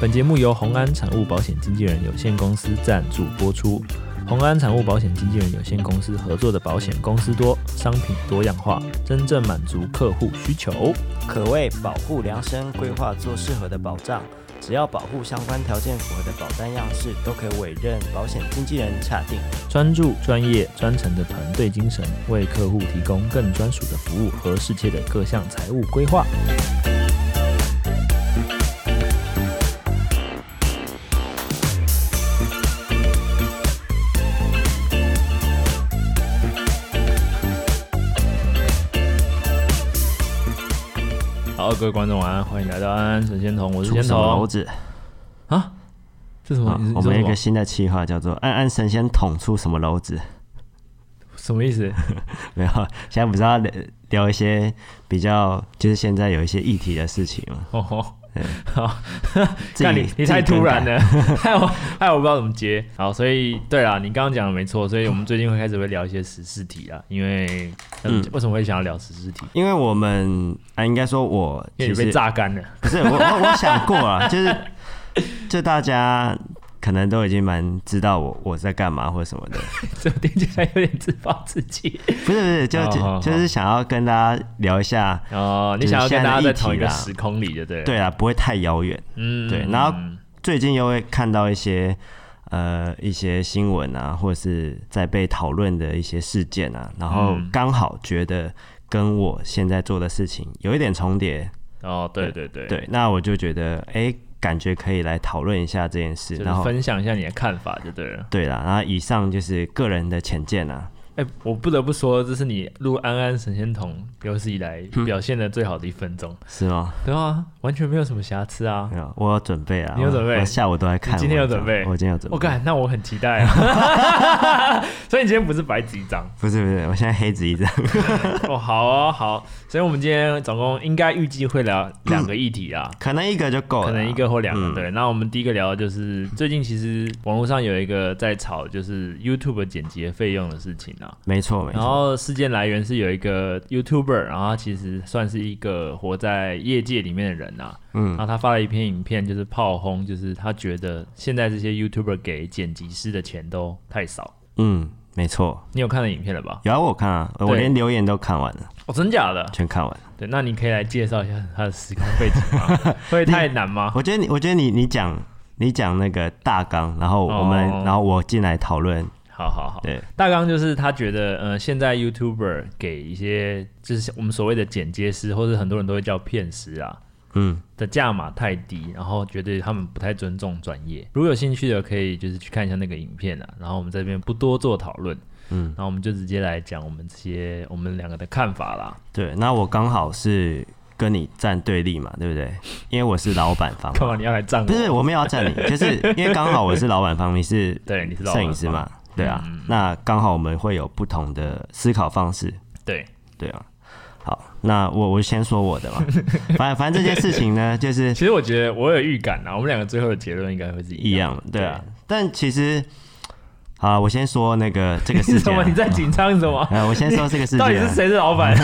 本节目由宏安产物保险经纪人有限公司赞助播出。宏安产物保险经纪人有限公司合作的保险公司多，商品多样化，真正满足客户需求，可为保护量身规划做适合的保障。只要保护相关条件符合的保单样式，都可以委任保险经纪人查定。专注、专业、专诚的团队精神，为客户提供更专属的服务和世界的各项财务规划。各位观众晚安，欢迎来到安安神仙桶，我是仙童。篓子啊？这什么？啊、我们有一个新的企划叫做“安安神仙捅出什么篓子”，什么意思？没有，现在不是要聊聊一些比较，就是现在有一些议题的事情吗？哦吼。对好，那 你你太突然了，害我害我不知道怎么接。好，所以对啦，你刚刚讲的没错，所以我们最近会开始会聊一些时事题啊。因为嗯，为什么会想要聊时事题？因为我们啊，应该说我其实被榨干了。不是我我我想过啊，就是就大家。可能都已经蛮知道我我在干嘛或者什么的，怎么听起来有点自暴自弃？不是不是，就就就是想要跟大家聊一下哦，你想要跟大家在同一个时空里，对不对？对啊，不会太遥远。嗯，对。然后最近又会看到一些呃一些新闻啊，或者是在被讨论的一些事件啊，然后刚好觉得跟我现在做的事情有一点重叠。哦，对对对对，那我就觉得哎。感觉可以来讨论一下这件事，然后分享一下你的看法就对了。对啦，然后以上就是个人的浅见啊。哎、欸，我不得不说，这是你录安安神仙童有史以来表现的最好的一分钟，嗯，是吗？对啊，完全没有什么瑕疵啊。没有，我有准备啊。你有准备？下午都在看。今天有准备？我今天有准备。我干，那我很期待啊。所以你今天不是白纸一张？不是不是，我现在黑纸一张。哦，好哦，好。所以我们今天总共应该预计会聊 两个议题啊，嗯，可能一个就够了，可能一个或两个。嗯、对，那我们第一个聊的就是最近其实网络上有一个在炒，就是 YouTube 剪辑费用的事情啊。没错没错。然后事件来源是有一个 YouTuber，然后他其实算是一个活在业界里面的人啊。嗯。然后他发了一篇影片，就是炮轰，就是他觉得现在这些 YouTuber 给剪辑师的钱都太少。嗯。没错，你有看到影片了吧？有啊，我看啊，我连留言都看完了。哦，真假的？全看完。对，那你可以来介绍一下他的时空背景吗？会太难吗？我觉得你，我觉得你，你讲，你讲那个大纲，然后我们，哦、然后我进来讨论。好好好。对，大纲就是他觉得，呃，现在 YouTuber 给一些，就是我们所谓的剪接师，或者很多人都会叫片师啊。嗯，的价码太低，然后觉得他们不太尊重专业。如果有兴趣的，可以就是去看一下那个影片啊。然后我们这边不多做讨论，嗯，然后我们就直接来讲我们这些我们两个的看法啦。对，那我刚好是跟你站对立嘛，对不对？因为我是老板方。干嘛你要来站我？不是，我没有要站你，就是因为刚好我是老板方，你是 对，你是摄影师嘛，对啊。嗯、那刚好我们会有不同的思考方式。对，对啊。好，那我我先说我的嘛。反正反正这件事情呢，就是其实我觉得我有预感啊，我们两个最后的结论应该会是一样，的，对啊。对但其实，好，我先说那个这个事情、啊。什么？你在紧张什么？呃，我先说这个事情、啊。到底是谁是老板？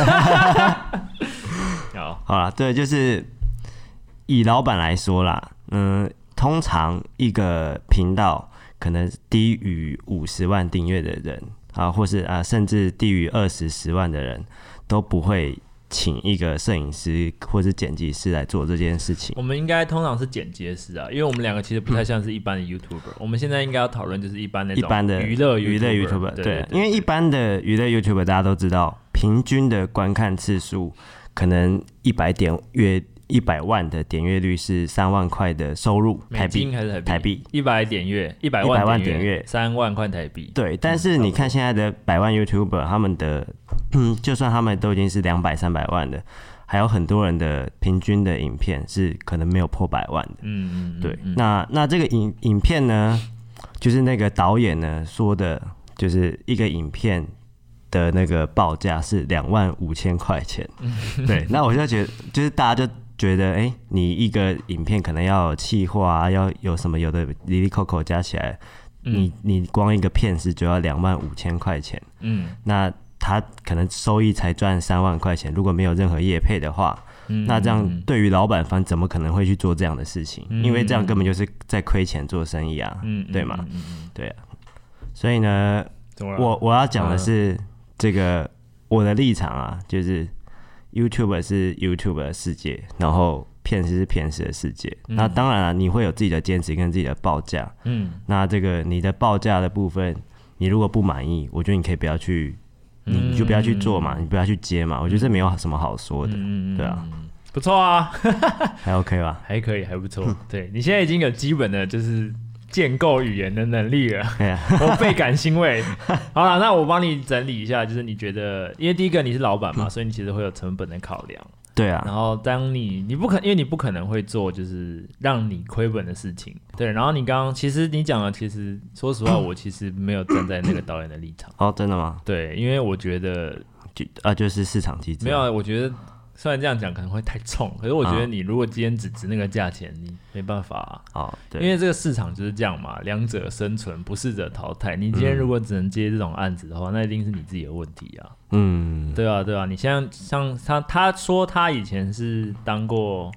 好，好了，对，就是以老板来说啦，嗯，通常一个频道可能低于五十万订阅的人啊，或是啊，甚至低于二十十万的人。都不会请一个摄影师或是剪辑师来做这件事情。我们应该通常是剪接师啊，因为我们两个其实不太像是一般的 YouTuber。嗯、我们现在应该要讨论就是一般的、一般的娱乐娱乐 YouTuber。对，对，因为一般的娱乐 YouTuber 大家都知道，平均的观看次数可能一百点月。一百万的点阅率是三万块的收入，台币还是台币？一百点阅，一百万点阅，三万块台币。对，但是你看现在的百万 YouTuber，他们的，嗯，就算他们都已经是两百、三百万的，还有很多人的平均的影片是可能没有破百万的。嗯嗯，对。那那这个影影片呢，就是那个导演呢说的，就是一个影片的那个报价是两万五千块钱。对，那我就觉得，就是大家就。觉得哎、欸，你一个影片可能要有企划啊，要有什么有的哩哩扣扣加起来，嗯、你你光一个片师就要两万五千块钱，嗯，那他可能收益才赚三万块钱，如果没有任何业配的话，嗯、那这样对于老板方怎么可能会去做这样的事情？嗯、因为这样根本就是在亏钱做生意啊，嗯、对吗？嗯、对啊。所以呢，我我要讲的是、嗯、这个我的立场啊，就是 YouTube 是 YouTube 的世界，然后骗食是骗食的世界。嗯、那当然了、啊，你会有自己的坚持跟自己的报价。嗯，那这个你的报价的部分，你如果不满意，我觉得你可以不要去。你就不要去做嘛，你不要去接嘛，我觉得这没有什么好说的，嗯对啊，不错啊，还 OK 吧，还可以，还不错。对，你现在已经有基本的就是建构语言的能力了，我倍感欣慰。好了，那我帮你整理一下，就是你觉得，因为第一个你是老板嘛，所以你其实会有成本的考量。对啊，然后当你你不可，因为你不可能会做就是让你亏本的事情。对，然后你刚刚其实你讲的，其实说实话，我其实没有站在那个导演的立场。哦，真的吗？对，因为我觉得就啊，就是市场机制。没有，我觉得。虽然这样讲可能会太冲，可是我觉得你如果今天只值那个价钱，你没办法啊。哦，对，因为这个市场就是这样嘛，两者生存，不适者淘汰。你今天如果只能接这种案子的话，那一定是你自己的问题啊。嗯，对啊，对啊。你像像他，他说他以前是当过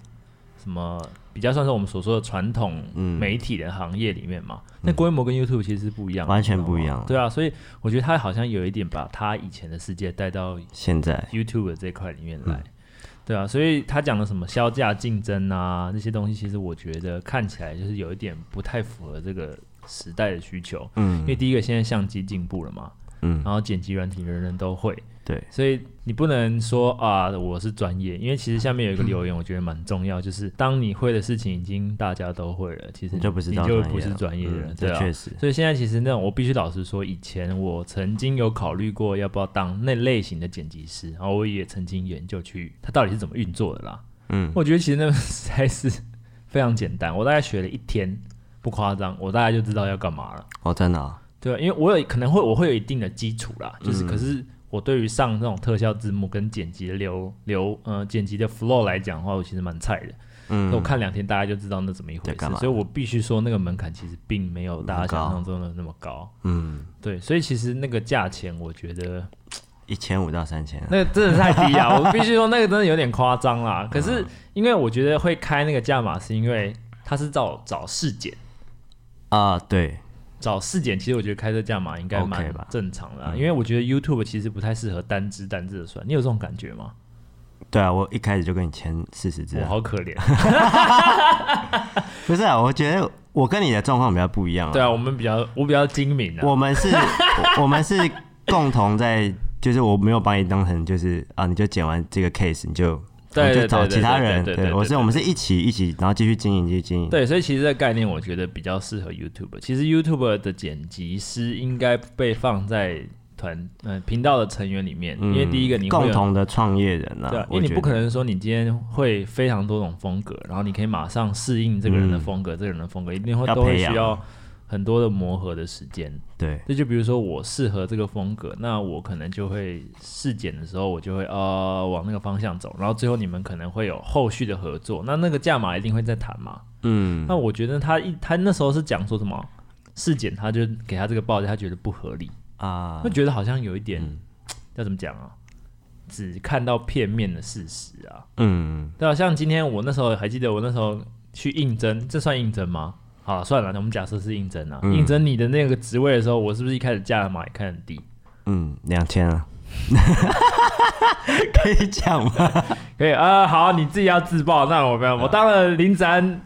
什么比较算是我们所说的传统媒体的行业里面嘛，那规模跟 YouTube 其实是不一样，完全不一样。对啊，所以我觉得他好像有一点把他以前的世界带到现在 YouTube 这块里面来。对啊，所以他讲的什么销价竞争啊，那些东西，其实我觉得看起来就是有一点不太符合这个时代的需求。嗯，因为第一个现在相机进步了嘛，嗯，然后剪辑软体人人都会。对，所以你不能说啊，我是专业，因为其实下面有一个留言，我觉得蛮重要，嗯、就是当你会的事情已经大家都会了，其实你就不是你就不是专业的人，对啊，确实。所以现在其实那种，我必须老实说，以前我曾经有考虑过要不要当那类型的剪辑师，然后我也曾经研究去它到底是怎么运作的啦。嗯，我觉得其实那实在是非常简单，我大概学了一天，不夸张，我大概就知道要干嘛了。哦，真的、啊？对啊，因为我有可能会我会有一定的基础啦，就是可是。我对于上这种特效字幕跟剪辑的流流呃剪辑的 flow 来讲的话，我其实蛮菜的。嗯，我看两天大家就知道那怎么一回事，所以我必须说那个门槛其实并没有大家想象中的那么高。嗯，对，所以其实那个价钱我觉得一千五到三千，那个真的太低啊！我必须说那个真的有点夸张啦。可是因为我觉得会开那个价码，是因为他是找找试剪啊，对。找试剪，其实我觉得开这价码应该蛮正常的，因为我觉得 YouTube 其实不太适合单支单支的算。你有这种感觉吗？对啊，我一开始就跟你签四十支，我好可怜。不是啊，我觉得我跟你的状况比较不一样。对啊，我们比较我比较精明啊。我们是，我们是 共同在，就是我没有把你当成就是啊，你就剪完这个 case 你就。对，就找其他人。对，我是我们是一起一起，然后继续经营，继续经营。对，所以其实这个概念我觉得比较适合 YouTube。其实 YouTube 的剪辑师应该被放在团嗯频道的成员里面，因为第一个你共同的创业人啊，对，因为你不可能说你今天会非常多种风格，然后你可以马上适应这个人的风格，这个人的风格一定会都会需要。很多的磨合的时间，对，那就比如说我适合这个风格，那我可能就会试剪的时候，我就会呃往那个方向走，然后最后你们可能会有后续的合作，那那个价码一定会再谈嘛，嗯，那我觉得他一他那时候是讲说什么？试剪，他就给他这个报价，他觉得不合理。啊，会觉得好像有一点、嗯、要怎么讲啊，只看到片面的事实啊，嗯，对啊，像今天我那时候还记得我那时候去应征，这算应征吗？好，算了，那我们假设是应征啊，应征你的那个职位的时候，我是不是一开始价码也看很低？嗯，两千啊，可以讲吗？可以啊，好，你自己要自爆，那我没有，我当了林子安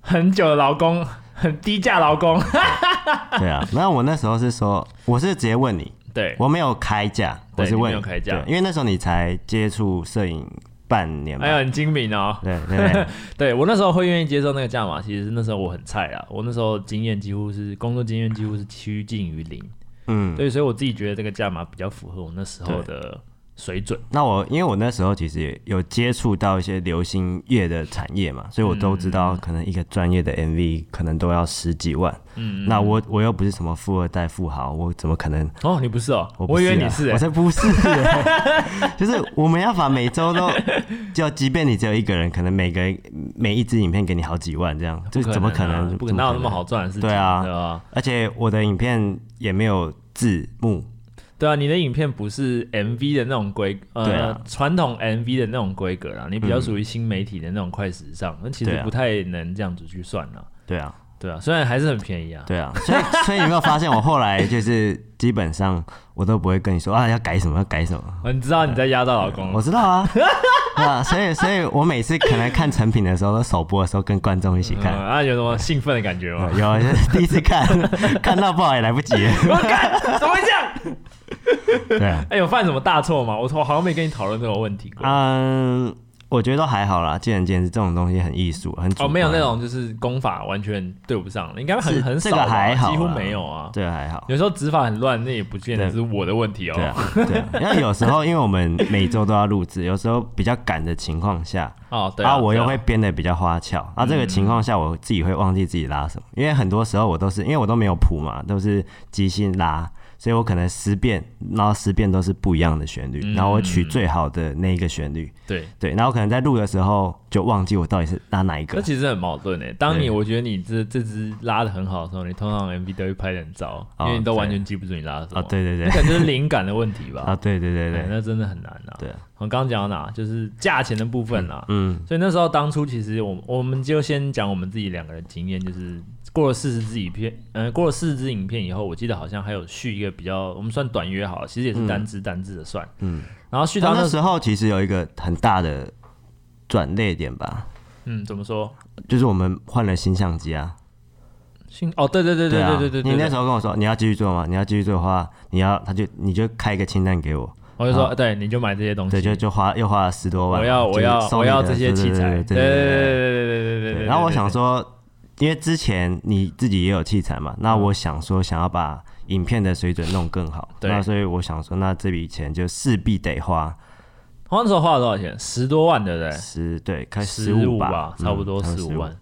很久的劳工，很低价劳工。对啊，那我那时候是说，我是直接问你，对我没有开价，我是问，没有开价，因为那时候你才接触摄影。半年，哎呀，很精明哦。对对对，对 我那时候会愿意接受那个价码，其实那时候我很菜啊，我那时候经验几乎是工作经验几乎是趋近于零，嗯，对，所以我自己觉得这个价码比较符合我那时候的。水准。那我因为我那时候其实也有接触到一些流行乐的产业嘛，所以我都知道可能一个专业的 MV 可能都要十几万。嗯，那我我又不是什么富二代富豪，我怎么可能？哦，你不是哦，我，不是啊、我以为你是、欸，我才不是、欸。就是我们要把每周都，就即便你只有一个人，可能每个每一支影片给你好几万这样，就怎么可能？不可能，哪有那么好赚的事情？对啊，对啊。而且我的影片也没有字幕。对啊，你的影片不是 MV 的那种规，呃，传、啊、统 MV 的那种规格啦，你比较属于新媒体的那种快时尚，那、嗯、其实不太能这样子去算啦。对啊。对啊，虽然还是很便宜啊。对啊，所以所以你有没有发现，我后来就是基本上我都不会跟你说啊要改什么要改什么。你知道你在压到老公？我知道啊。啊，所以所以我每次可能看成品的时候，都首播的时候跟观众一起看。嗯、啊，有什么兴奋的感觉吗？有啊，就是、第一次看，看到不好也来不及了。我看怎么会这样？对啊。哎、欸，有犯什么大错吗？我我好像没跟你讨论这个问题过。嗯。我觉得都还好啦，见仁见智，这种东西很艺术，很。哦，没有那种就是功法完全对不上，应该很很少，这个还好，几乎没有啊。对，还好。有时候指法很乱，那也不见得是我的问题哦。对啊，对啊。因为有时候，因为我们每周都要录制，有时候比较赶的情况下，哦，对啊，啊我又会编的比较花俏。啊，啊这个情况下，我自己会忘记自己拉什么，因为很多时候我都是因为我都没有谱嘛，都是即兴拉。所以我可能十遍，然后十遍都是不一样的旋律，嗯、然后我取最好的那一个旋律。对对，然后可能在录的时候就忘记我到底是拉哪一个。那其实很矛盾诶。当你我觉得你这这支拉的很好的时候，你通常 MV 都会拍得很糟，因为你都完全记不住你拉的什么。哦，对对对，可能就是灵感的问题吧。啊，对对对对，那真的很难啊。对，我刚刚讲到哪？就是价钱的部分啊。嗯。所以那时候当初其实我我们就先讲我们自己两个人经验，就是。过了四十支影片，嗯、呃，过了四十支影片以后，我记得好像还有续一个比较，我们算短约好了，其实也是单支单支的算，嗯，然后续到那，那时候其实有一个很大的转捩点吧，嗯，怎么说？就是我们换了新相机啊，新哦，对对对对对对对，对，对，你那时候跟我说你要继续做吗？你要继续做的话，你要他就你就开一个清单给我，我就说对，你就买这些东西，对，就就花又花了十多万，我要我要我要这些器材，对对对对对对对对，然后我想说。因为之前你自己也有器材嘛，那我想说想要把影片的水准弄更好，对，那所以我想说，那这笔钱就势必得花。那时候花了多少钱？十多万，对不对？十对，开十五吧，吧，差不多十五万。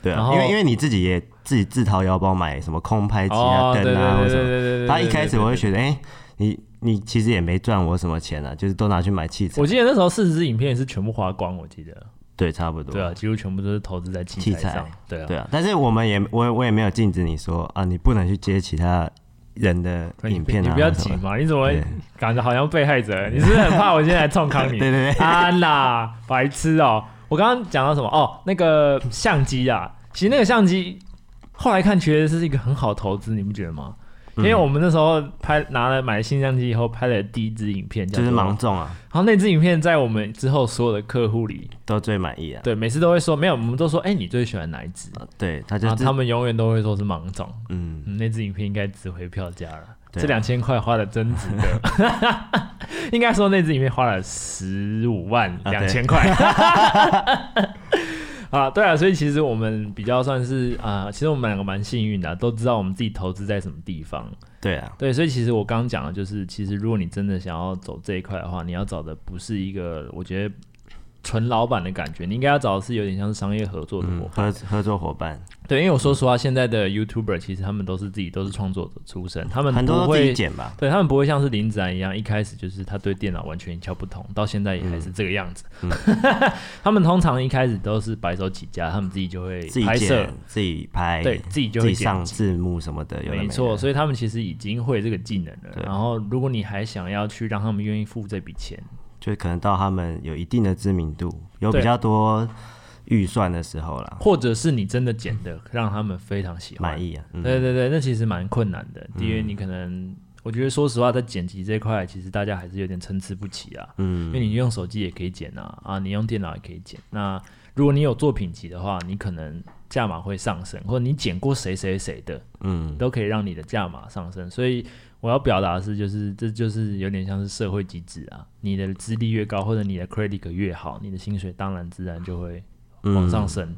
对啊，因为因为你自己也自己自掏腰包买什么空拍机啊、灯啊或什么，他一开始我会觉得，哎、欸，你你其实也没赚我什么钱啊，就是都拿去买器材。我记得那时候四十支影片也是全部花光，我记得。对，差不多。对啊，几乎全部都是投资在器材上。对啊，对啊。但是我们也，我我也没有禁止你说啊，你不能去接其他人的影片啊。你不要急嘛，你怎么会感觉好像被害者？你是不是很怕我现在来冲康你？对 对对。安啦，白痴哦！我刚刚讲到什么？哦，那个相机啊，其实那个相机后来看，其实是一个很好投资，你不觉得吗？因为我们那时候拍拿了买了新相机以后拍了第一支影片，就是芒种啊。然后那支影片在我们之后所有的客户里都最满意啊。对，每次都会说没有，我们都说哎、欸，你最喜欢哪一支？对，他就他们永远都会说是芒种。嗯，那支影片应该值回票价了，这两千块花的真值得。应该说那支影片花了十五万两千块。啊，对啊，所以其实我们比较算是啊、呃，其实我们两个蛮幸运的、啊，都知道我们自己投资在什么地方。对啊，对，所以其实我刚刚讲的就是，其实如果你真的想要走这一块的话，你要找的不是一个，我觉得。纯老板的感觉，你应该要找的是有点像是商业合作的伙伴，合、嗯、合作伙伴。对，因为我说实话，现在的 YouTuber 其实他们都是自己都是创作者出身，他们不会剪吧？对，他们不会像是林子然一样，一开始就是他对电脑完全一窍不通，到现在也还是这个样子。嗯嗯、他们通常一开始都是白手起家，他们自己就会拍摄、自己拍，对自己就会上字幕什么的。没错，所以他们其实已经会这个技能了。然后，如果你还想要去让他们愿意付这笔钱。就可能到他们有一定的知名度，有比较多预算的时候啦，或者是你真的剪的让他们非常喜欢满意啊。嗯、对对对，那其实蛮困难的，因为你可能，我觉得说实话，在剪辑这一块，其实大家还是有点参差不齐啊。嗯，因为你用手机也可以剪啊，啊，你用电脑也可以剪。那如果你有作品集的话，你可能价码会上升，或者你剪过谁谁谁的，嗯，都可以让你的价码上升。所以。我要表达的是，就是这就是有点像是社会机制啊。你的资历越高，或者你的 credit 越好，你的薪水当然自然就会往上升。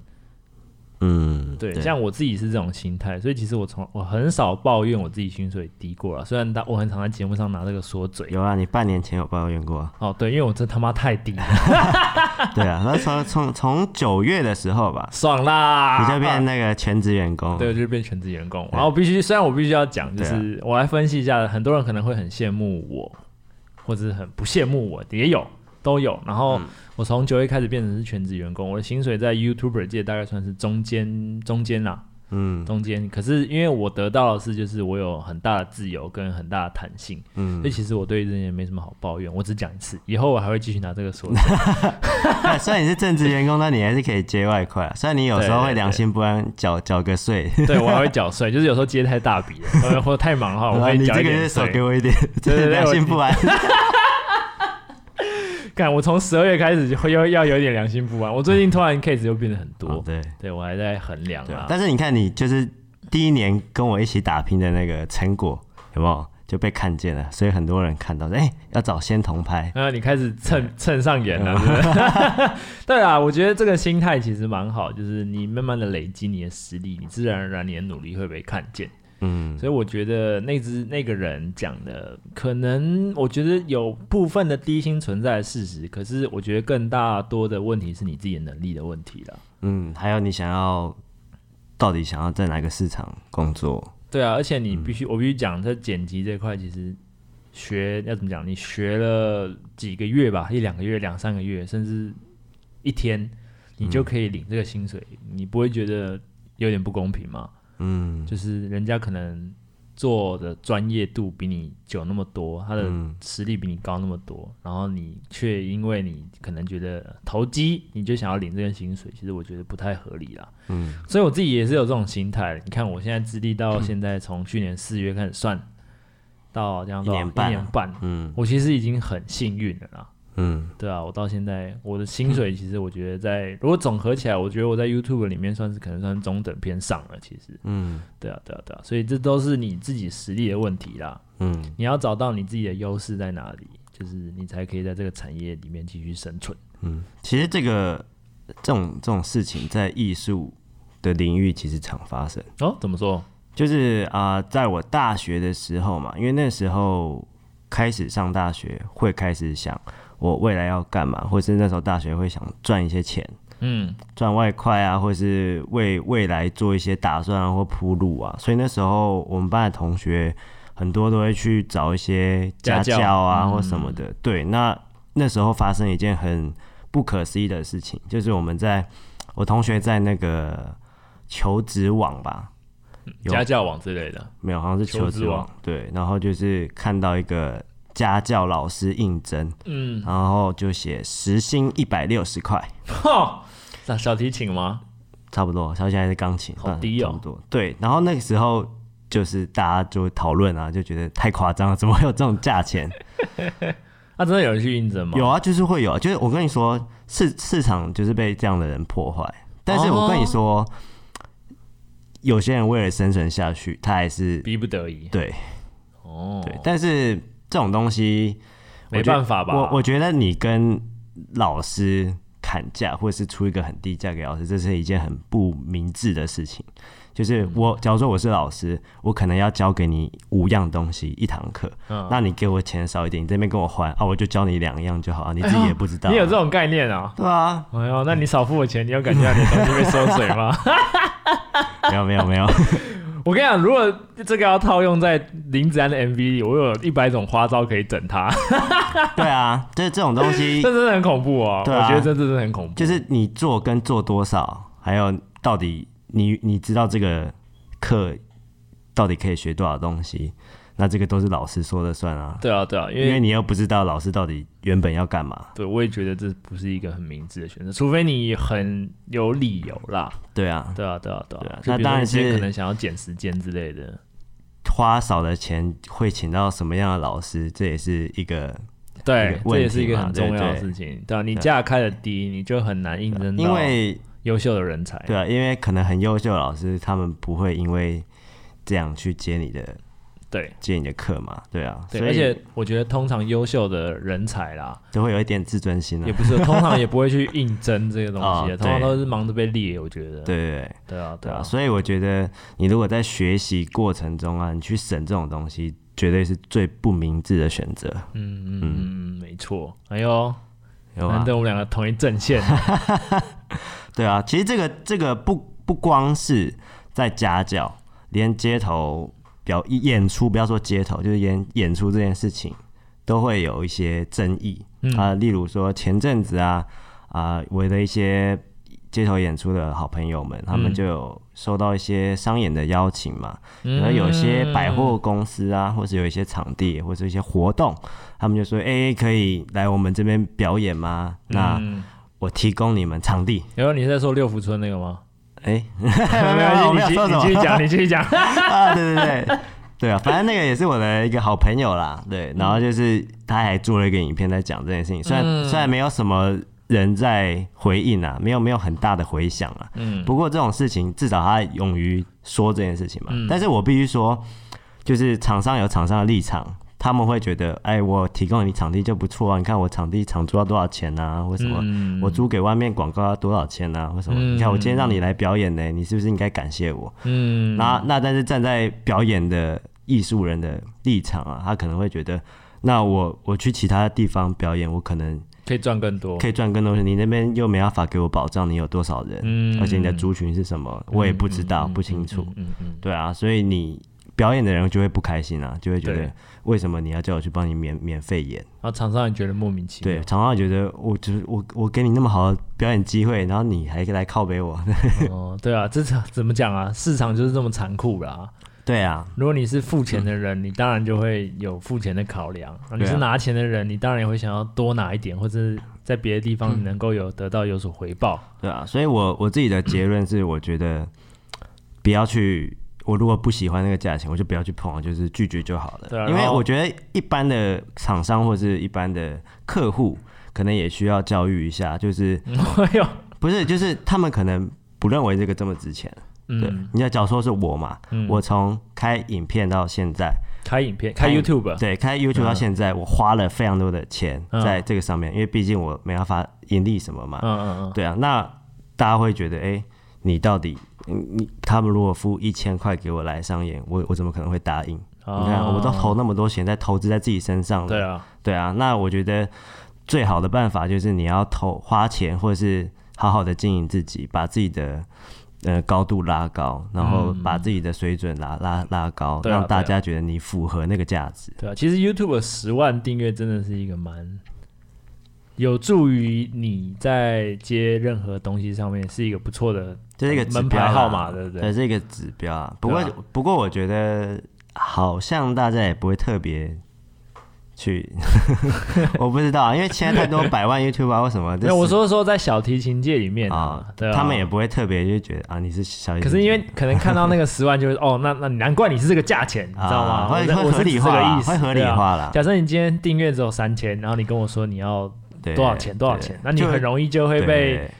对，对，像我自己是这种心态，所以其实我从我很少抱怨我自己薪水低过了。虽然我很常在节目上拿这个说嘴。有啊，你半年前有抱怨过。哦，对，因为我这他妈太低了。对啊，那从从从九月的时候吧，爽啦，你就变那个全职员工。对，我就变全职员工。然后我必须，虽然我必须要讲，就是我来分析一下，很多人可能会很羡慕我，或者是很不羡慕我，也有。都有，然后我从九月开始变成是全职员工，我的薪水在 YouTuber 界大概算是中间中间啦，嗯，中间，可是因为我得到的是，就是我有很大的自由跟很大的弹性，嗯，所以其实我对这些没什么好抱怨。我只讲一次，以后我还会继续拿这个说。虽然你是正职员工，但你还是可以接外快。虽然你有时候会良心不安，缴缴 个税。对，我还会缴税，就是有时候接太大笔了，或者太忙的话，我会缴一点税。你这个月少给我一点，对对对，良心不安。看，我从十二月开始就会要要有点良心不安。我最近突然 case 又变得很多，哦、对，对我还在衡量啊。但是你看，你就是第一年跟我一起打拼的那个成果，有没有就被看见了？所以很多人看到，哎、欸，要找仙童拍。啊，你开始蹭蹭上眼了？对啊，我觉得这个心态其实蛮好，就是你慢慢的累积你的实力，你自然而然你的努力会被看见。嗯，所以我觉得那只那个人讲的，可能我觉得有部分的低薪存在的事实，可是我觉得更大多的问题是你自己的能力的问题了。嗯，还有你想要到底想要在哪个市场工作？对啊，而且你必须，嗯、我必须讲，在剪辑这块，其实学要怎么讲？你学了几个月吧，一两个月、两三个月，甚至一天，你就可以领这个薪水，嗯、你不会觉得有点不公平吗？嗯，就是人家可能做的专业度比你久那么多，他的实力比你高那么多，嗯、然后你却因为你可能觉得投机，你就想要领这个薪水，其实我觉得不太合理啦。嗯，所以我自己也是有这种心态。你看我现在资历到现在，从去年四月开始算，到这样一年半，一年半，嗯，我其实已经很幸运了啦。嗯，对啊，我到现在我的薪水其实我觉得在如果总合起来，我觉得我在 YouTube 里面算是可能算中等偏上了。其实，嗯，对啊，对啊，对啊，所以这都是你自己实力的问题啦。嗯，你要找到你自己的优势在哪里，就是你才可以在这个产业里面继续生存。嗯，其实这个这种这种事情在艺术的领域其实常发生。哦，怎么说？就是啊，呃，在我大学的时候嘛，因为那时候开始上大学，会开始想。我未来要干嘛，或是那时候大学会想赚一些钱，嗯，赚外快啊，或是为未来做一些打算啊，或铺路啊。所以那时候我们班的同学很多都会去找一些家教啊，或什么的。嗯、对，那那时候发生一件很不可思议的事情，就是我们在我同学在那个求职网吧，家教网之类的，没有，好像是求职网。网对，然后就是看到一个。家教老师应征，嗯，然后就写时薪一百六十块，哈，那小提琴吗？差不多，小提琴还是钢琴，好低哦，差不多。对，然后那个时候就是大家就讨论啊，就觉得太夸张了，怎么会有这种价钱？那、啊、真的有人去应征吗？有啊，就是会有，就是我跟你说，市市场就是被这样的人破坏。但是我跟你说，哦、有些人为了生存下去，他还是逼不得已。对，哦，对，但是。这种东西没办法吧？我我觉得你跟老师砍价，或者是出一个很低价给老师，这是一件很不明智的事情。就是我，假如说我是老师，我可能要教给你五样东西一堂课，嗯、那你给我钱少一点，你这边跟我换啊，我就教你两样就好啊，你自己也不知道、啊哎。你有这种概念啊？对啊。哎呦，那你少付我钱，你有感觉到你的东西被收水吗？没有没有没有。我跟你讲，如果这个要套用在林子安的 MV 里，我有一百种花招可以整他。对啊，就是这种东西，这真的很恐怖哦。对啊，我觉得这真的很恐怖。就是你做跟做多少，还有到底你你知道这个课到底可以学多少东西。那这个都是老师说了算啊。对啊，对啊，因为因为你又不知道老师到底原本要干嘛。对，我也觉得这不是一个很明智的选择，除非你很有理由啦。对啊，对啊，对啊，对啊。那当然是可能想要减时间之类的，花少的钱会请到什么样的老师，这也是一个对，这也是一个很重要的事情。对，啊，你价开的低，你就很难应征到因为优秀的人才。对啊，因为可能很优秀的老师，他们不会因为这样去接你的。对，接你的课嘛，对啊，对，而且我觉得通常优秀的人才啦，都会有一点自尊心啊，也不是，通常也不会去 应征这个东西，通常都是忙着被列，我觉得，对对对啊，对啊，所以我觉得你如果在学习过程中啊，你去省这种东西，绝对是最不明智的选择。嗯嗯嗯，没错。哎呦，难得我们两个同一阵线。对啊，其实这个这个不不光是在家教，连街头。表演出，不要说街头，就是演演出这件事情，都会有一些争议、嗯、啊。例如说前阵子啊啊，我的一些街头演出的好朋友们，他们就有收到一些商演的邀请嘛。然后有一些百货公司啊，或是有一些场地，或者一些活动，他们就说：“哎，可以来我们这边表演吗？”那我提供你们场地。然后你在说六福村那个吗？哎，没有，没有，你继续讲，你继续讲 啊！对对对。对啊，反正那个也是我的一个好朋友啦。对，然后就是他还做了一个影片在讲这件事情，虽然、嗯、虽然没有什么人在回应啊，没有没有很大的回响啊。嗯。不过这种事情至少他勇于说这件事情嘛。嗯。但是我必须说，就是厂商有厂商的立场，他们会觉得，哎，我提供你场地就不错啊。你看我场地场租要多少钱啊？为什么？嗯、我租给外面广告要多少钱啊？为什么？嗯、你看我今天让你来表演呢，你是不是应该感谢我？嗯。那那但是站在表演的。艺术人的立场啊，他可能会觉得，那我我去其他地方表演，我可能可以赚更多，可以赚更多。你那边又没办法给我保障，你有多少人，嗯，而且你的族群是什么，我也不知道，不清楚，嗯嗯，对啊，所以你表演的人就会不开心啊，就会觉得为什么你要叫我去帮你免免费演？然后厂商也觉得莫名其妙，对，厂商也觉得我就是我我给你那么好的表演机会，然后你还来靠北我，哦，对啊，这怎么讲啊？市场就是这么残酷啦。对啊，如果你是付钱的人，嗯、你当然就会有付钱的考量；你是拿钱的人，你当然也会想要多拿一点，或者在别的地方能够有得到有所回报。对啊，所以我我自己的结论是，我觉得不要去。我如果不喜欢那个价钱，我就不要去碰，就是拒绝就好了。对啊，因为我觉得一般的厂商或是一般的客户，可能也需要教育一下，就是 不是，就是他们可能不认为这个这么值钱。对，你要假如说是我嘛，嗯、我从开影片到现在，开影片，开 YouTube，对，开 YouTube 到现在，嗯、我花了非常多的钱在这个上面，嗯、因为毕竟我没办法盈利什么嘛，嗯嗯嗯，对啊，那大家会觉得，哎、欸，你到底，你他们如果付一千块给我来商演，我我怎么可能会答应？哦、你看，我都投那么多钱在投资在自己身上了，对啊，对啊，那我觉得最好的办法就是你要投花钱，或者是好好的经营自己，把自己的。呃，高度拉高，然后把自己的水准拉拉拉高，让大家觉得你符合那个价值。对啊，其实 YouTube 十万订阅真的是一个蛮有助于你在接任何东西上面是一个不错的，这是一个门牌号码，对不对？这是一个指标啊。不过不过，我觉得好像大家也不会特别。去，我不知道，因为现在太多百万 YouTuber 啊，为什么？没有，我说说在小提琴界里面啊，对，他们也不会特别就觉得啊，你是小提琴。可是因为可能看到那个十万，就是哦，那那难怪你是这个价钱，你知道吗？会合理化的意思，会合理化了。假设你今天订阅只有三千，然后你跟我说你要多少钱多少钱，那你很容易就会被。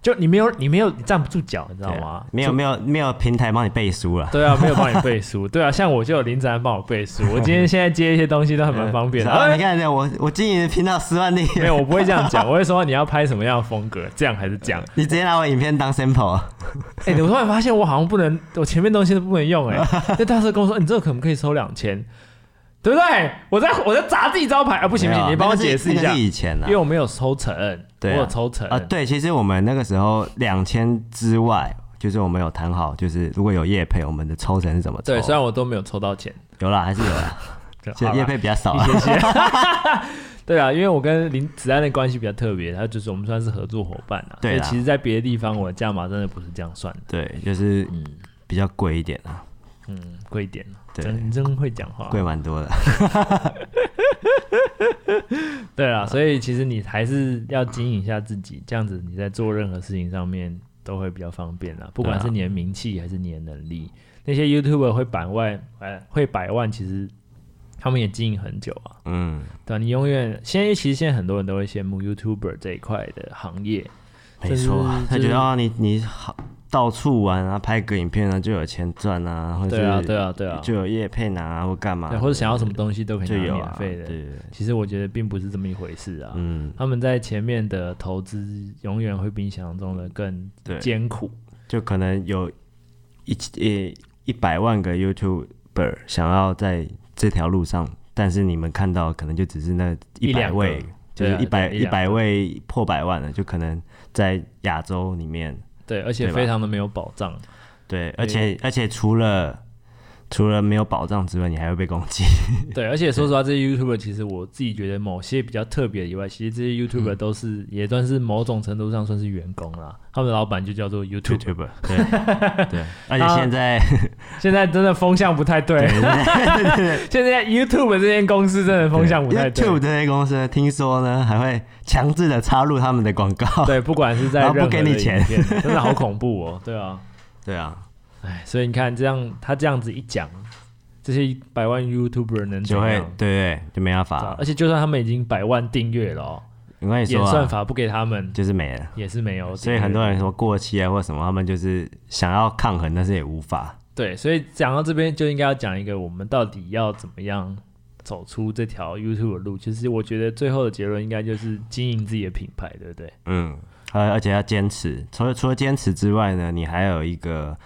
就你没有，你没有你站不住脚，你知道吗？没有，没有，没有平台帮你背书了。对啊，没有帮你背 书。对啊，像我就有林子安帮我背书。我今天现在接一些东西都很蛮方便的。啊，你看，我我经营的频道十万订阅。没有，我不会这样讲，我会说你要拍什么样的风格，这样还是这样。你直接拿我影片当 sample 啊？哎，我突然发现我好像不能，我前面东西都不能用哎。那大师跟我说，你这个可不可以收两千？对不对？我在我在砸自己招牌啊！不行不行，你帮我解释一下。以前因为我没有抽成，我有抽成啊。对，其实我们那个时候两千之外，就是我们有谈好，就是如果有业配，我们的抽成是怎么抽？对，虽然我都没有抽到钱，有啦，还是有啦。其实业配比较少，谢谢。对啊，因为我跟林子安的关系比较特别，他就是我们算是合作伙伴啊。对，其实，在别的地方，我的价码真的不是这样算的。对，就是嗯，比较贵一点啊。嗯，贵一点。真真会讲话，贵蛮多的。对啊，所以其实你还是要经营一下自己，这样子你在做任何事情上面都会比较方便啦。不管是你的名气还是你的能力，那些 YouTuber 会百万，哎，会百万，其实他们也经营很久啊。嗯，对啊，你永远现在其实现在很多人都会羡慕 YouTuber 这一块的行业，没错，他觉得啊，你你好。到处玩啊，拍个影片啊，就有钱赚啊，或者对啊，对啊，对啊，就有业配拿啊，或干嘛，或者想要什么东西都可以拿免费的。对，其实我觉得并不是这么一回事啊。嗯，他们在前面的投资永远会比你想象中的更艰苦。就可能有一一一百万个 YouTuber 想要在这条路上，但是你们看到可能就只是那一百位，就是一百一百位破百万的，就可能在亚洲里面。对，而且非常的没有保障。对，而且而且除了除了没有保障之外，你还会被攻击。对，而且说实话，这些 YouTuber 其实我自己觉得某些比较特别以外，其实这些 YouTuber 都是、嗯、也算是某种程度上算是员工啦。他们的老板就叫做 YouTube。YouTuber 对 对，而且现在 现在真的风向不太对。现在 YouTube 这间公司真的风向不太对。YouTube 这间公司听说呢，还会强制的插入他们的广告。对，不管是在不给你钱，真的好恐怖哦。对啊，对啊。哎，所以你看，这样他这样子一讲，这些百万 YouTuber 能就会对对，就没办法。而且就算他们已经百万订阅了，哦，你说演算法不给他们，就是没了，也是没有。所以很多人说过期啊或什么，他们就是想要抗衡，但是也无法。对，所以讲到这边就应该要讲一个，我们到底要怎么样走出这条 YouTube 的路？其实我觉得最后的结论应该就是经营自己的品牌，对不对？嗯，而而且要坚持。除了除了坚持之外呢，你还有一个。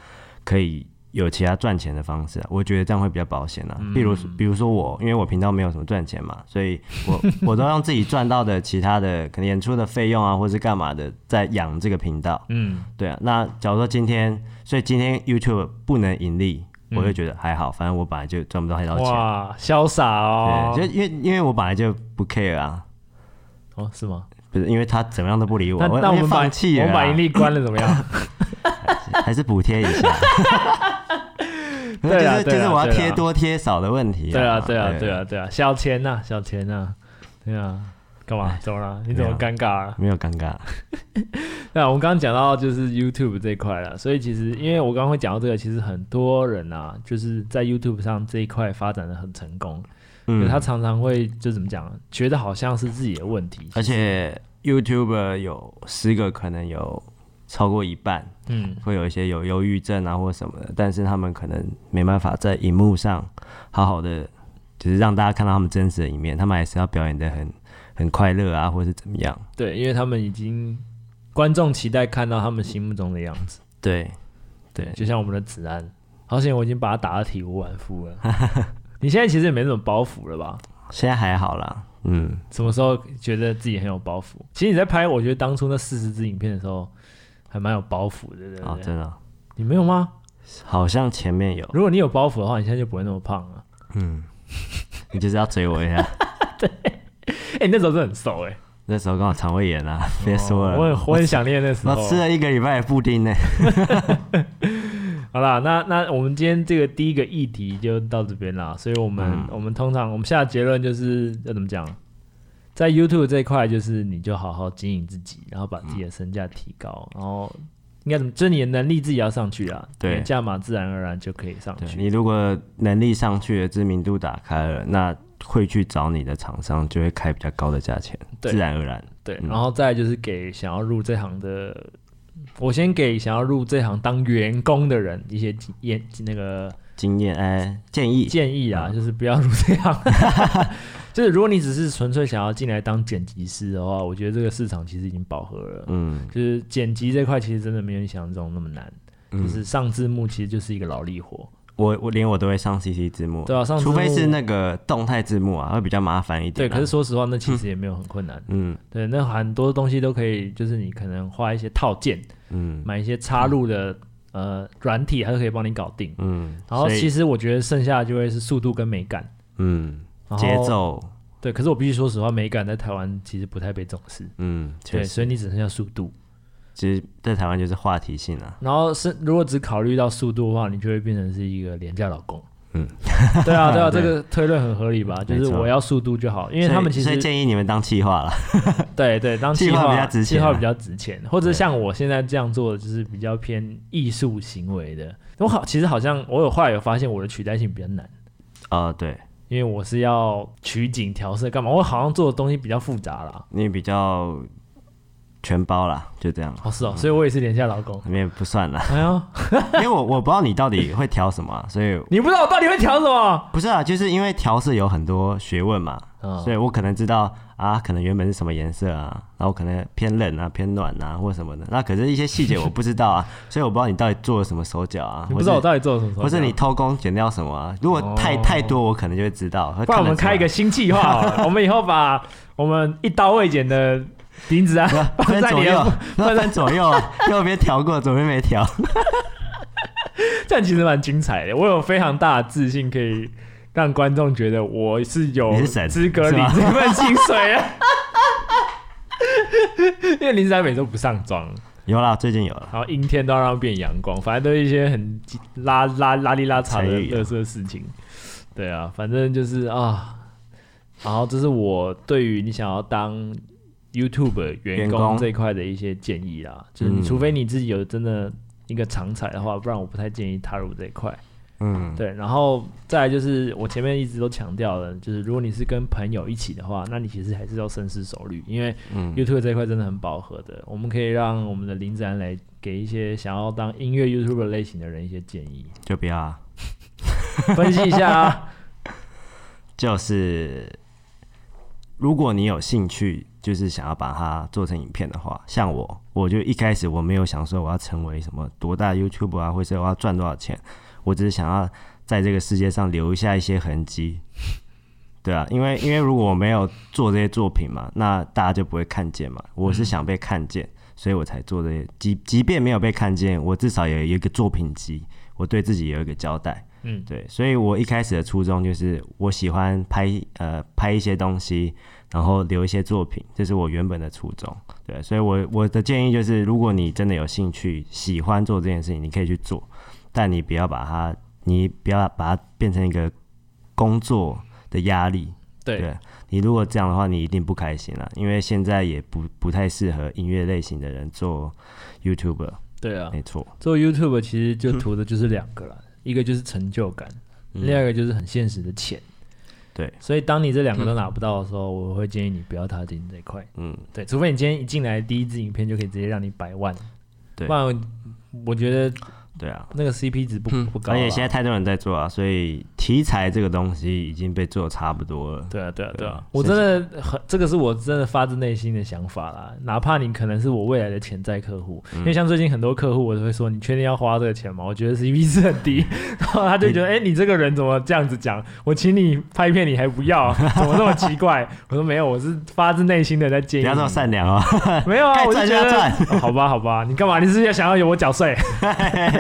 可以有其他赚钱的方式，我觉得这样会比较保险啊。比如，比如说我，因为我频道没有什么赚钱嘛，所以我 我都用自己赚到的其他的可能演出的费用啊，或是干嘛的，在养这个频道。嗯，对啊。那假如说今天，所以今天 YouTube 不能盈利，我就觉得还好，反正我本来就赚不到太多钱。哇，潇洒哦！对，就因为因为我本来就不 care 啊。哦，是吗？不是，因为他怎么样都不理我，那那我们放弃了，我们把盈利关了怎么样？还是补贴一下 对啊，就是我要贴多贴少的问题。对啊，对啊，对啊，对啊，小钱呐，小钱呐，对啊，干嘛？怎么了？你怎么尴尬了？没有尴尬。那我们刚刚讲到就是 YouTube 这一块了，所以其实因为我刚刚会讲到这个，其实很多人啊，就是在 YouTube 上这一块发展的很成功，嗯，他常常会就怎么讲，觉得好像是自己的问题，而且 YouTuber 有十个可能有。超过一半，嗯，会有一些有忧郁症啊或什么的，但是他们可能没办法在荧幕上好好的，就是让大家看到他们真实的一面，他们还是要表演的很很快乐啊，或是怎么样？对，因为他们已经观众期待看到他们心目中的样子。对，对，就像我们的子安，好险我已经把他打得体无完肤了。你现在其实也没什么包袱了吧？现在还好啦，嗯。什么时候觉得自己很有包袱？其实你在拍，我觉得当初那四十支影片的时候。还蛮有包袱的，对不对？啊，真的，你没有吗？好像前面有。如果你有包袱的话，你现在就不会那么胖了。嗯，你就是要追我一下。对，哎、欸，那时候是很瘦哎。那时候刚好肠胃炎啊，别、哦、说了。我很我很想念那时候。我吃了一个礼拜的布丁呢。好啦，那那我们今天这个第一个议题就到这边啦。所以我们、嗯、我们通常我们下的结论就是要怎么讲？在 YouTube 这一块，就是你就好好经营自己，然后把自己的身价提高，嗯、然后应该怎么？就是你的能力自己要上去啊，对，价码自然而然就可以上去。你如果能力上去了，知名度打开了，那会去找你的厂商就会开比较高的价钱，自然而然。对，嗯、然后再就是给想要入这行的，我先给想要入这行当员工的人一些经验，那个经验哎建议建议啊，嗯、就是不要入这行。就是如果你只是纯粹想要进来当剪辑师的话，我觉得这个市场其实已经饱和了。嗯，就是剪辑这块其实真的没有你想象中那么难。嗯，就是上字幕其实就是一个劳力活。我我连我都会上 CC 字幕。对啊，上。除非是那个动态字幕啊，会比较麻烦一点。对，可是说实话，那其实也没有很困难。嗯，对，那很多东西都可以，就是你可能花一些套件，嗯，买一些插入的呃软体，它都可以帮你搞定。嗯，然后其实我觉得剩下的就会是速度跟美感。嗯。节奏对，可是我必须说实话，美感在台湾其实不太被重视。嗯，对，所以你只剩下速度。其实，在台湾就是话题性啊。然后是如果只考虑到速度的话，你就会变成是一个廉价老公。嗯，对啊，对啊，这个推论很合理吧？就是我要速度就好，因为他们其实建议你们当企划了。对对，当企划比较值钱，企划比较值钱，或者像我现在这样做的，就是比较偏艺术行为的。我好，其实好像我有后来有发现，我的取代性比较难。啊，对。因为我是要取景调色干嘛？我好像做的东西比较复杂啦。你比较全包啦，就这样。哦，是哦，所以我也是廉价劳工。里面不算了。哎呦，因为我我不知道你到底会调什么，所以你不知道我到底会调什么？不是啊，就是因为调色有很多学问嘛，嗯、所以我可能知道。啊，可能原本是什么颜色啊，然后可能偏冷啊、偏暖啊，或什么的。那可是一些细节我不知道啊，所以我不知道你到底做了什么手脚啊。你不知道我到底做了什么手脚？或是你偷工减料什么啊？如果太、哦、太多，我可能就会知道。不然我们开一个新计划，我们以后把我们一刀未剪的钉子啊，分左右，分左右，右边调过，左边没调。这样其实蛮精彩的。我有非常大的自信，可以让观众觉得我是有资格领这份薪水啊。因为林子每周不上妆，有啦，最近有了。然后阴天都要让变阳光，反正都是一些很拉拉拉里拉碴的特色事情。对啊，反正就是啊。然后这是我对于你想要当 YouTube 员工这一块的一些建议啦，就是你除非你自己有真的一个长才的话，不然我不太建议踏入这一块。嗯，对。然后再来就是我前面一直都强调的，就是如果你是跟朋友一起的话，那你其实还是要深思熟虑，因为 YouTube 这一块真的很饱和的。我们可以让我们的林子安来给一些想要当音乐 YouTuber 类型的人一些建议，就不要啊，分析一下啊，就是。如果你有兴趣，就是想要把它做成影片的话，像我，我就一开始我没有想说我要成为什么多大 YouTube 啊，或者我要赚多少钱，我只是想要在这个世界上留下一些痕迹，对啊，因为因为如果我没有做这些作品嘛，那大家就不会看见嘛。我是想被看见，所以我才做这些。即即便没有被看见，我至少也有一个作品集，我对自己有一个交代。嗯，对，所以我一开始的初衷就是我喜欢拍呃拍一些东西，然后留一些作品，这是我原本的初衷。对，所以我我的建议就是，如果你真的有兴趣、喜欢做这件事情，你可以去做，但你不要把它，你不要把它变成一个工作的压力。对，对，你如果这样的话，你一定不开心了，因为现在也不不太适合音乐类型的人做 YouTuber。对啊，没错，做 YouTuber 其实就图的就是两个了。嗯一个就是成就感，嗯、另外一个就是很现实的钱。对，所以当你这两个都拿不到的时候，嗯、我会建议你不要踏进这一块。嗯，对，除非你今天一进来第一支影片就可以直接让你百万，对，不然我觉得。对啊，那个 CP 值不不高，而且现在太多人在做啊，所以题材这个东西已经被做差不多了。对啊，对啊，对啊，我真的很，这个是我真的发自内心的想法啦。哪怕你可能是我未来的潜在客户，因为像最近很多客户，我都会说，你确定要花这个钱吗？我觉得 CP 值很低，然后他就觉得，哎，你这个人怎么这样子讲？我请你拍片，你还不要，怎么那么奇怪？我说没有，我是发自内心的在建议。不要这么善良啊！没有啊，我就觉得，好吧，好吧，你干嘛？你是不是想要有我缴税？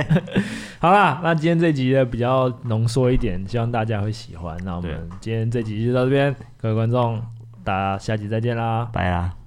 好啦，那今天这集呢比较浓缩一点，希望大家会喜欢。那我们今天这集就到这边，各位观众，大家下集再见啦，拜啦。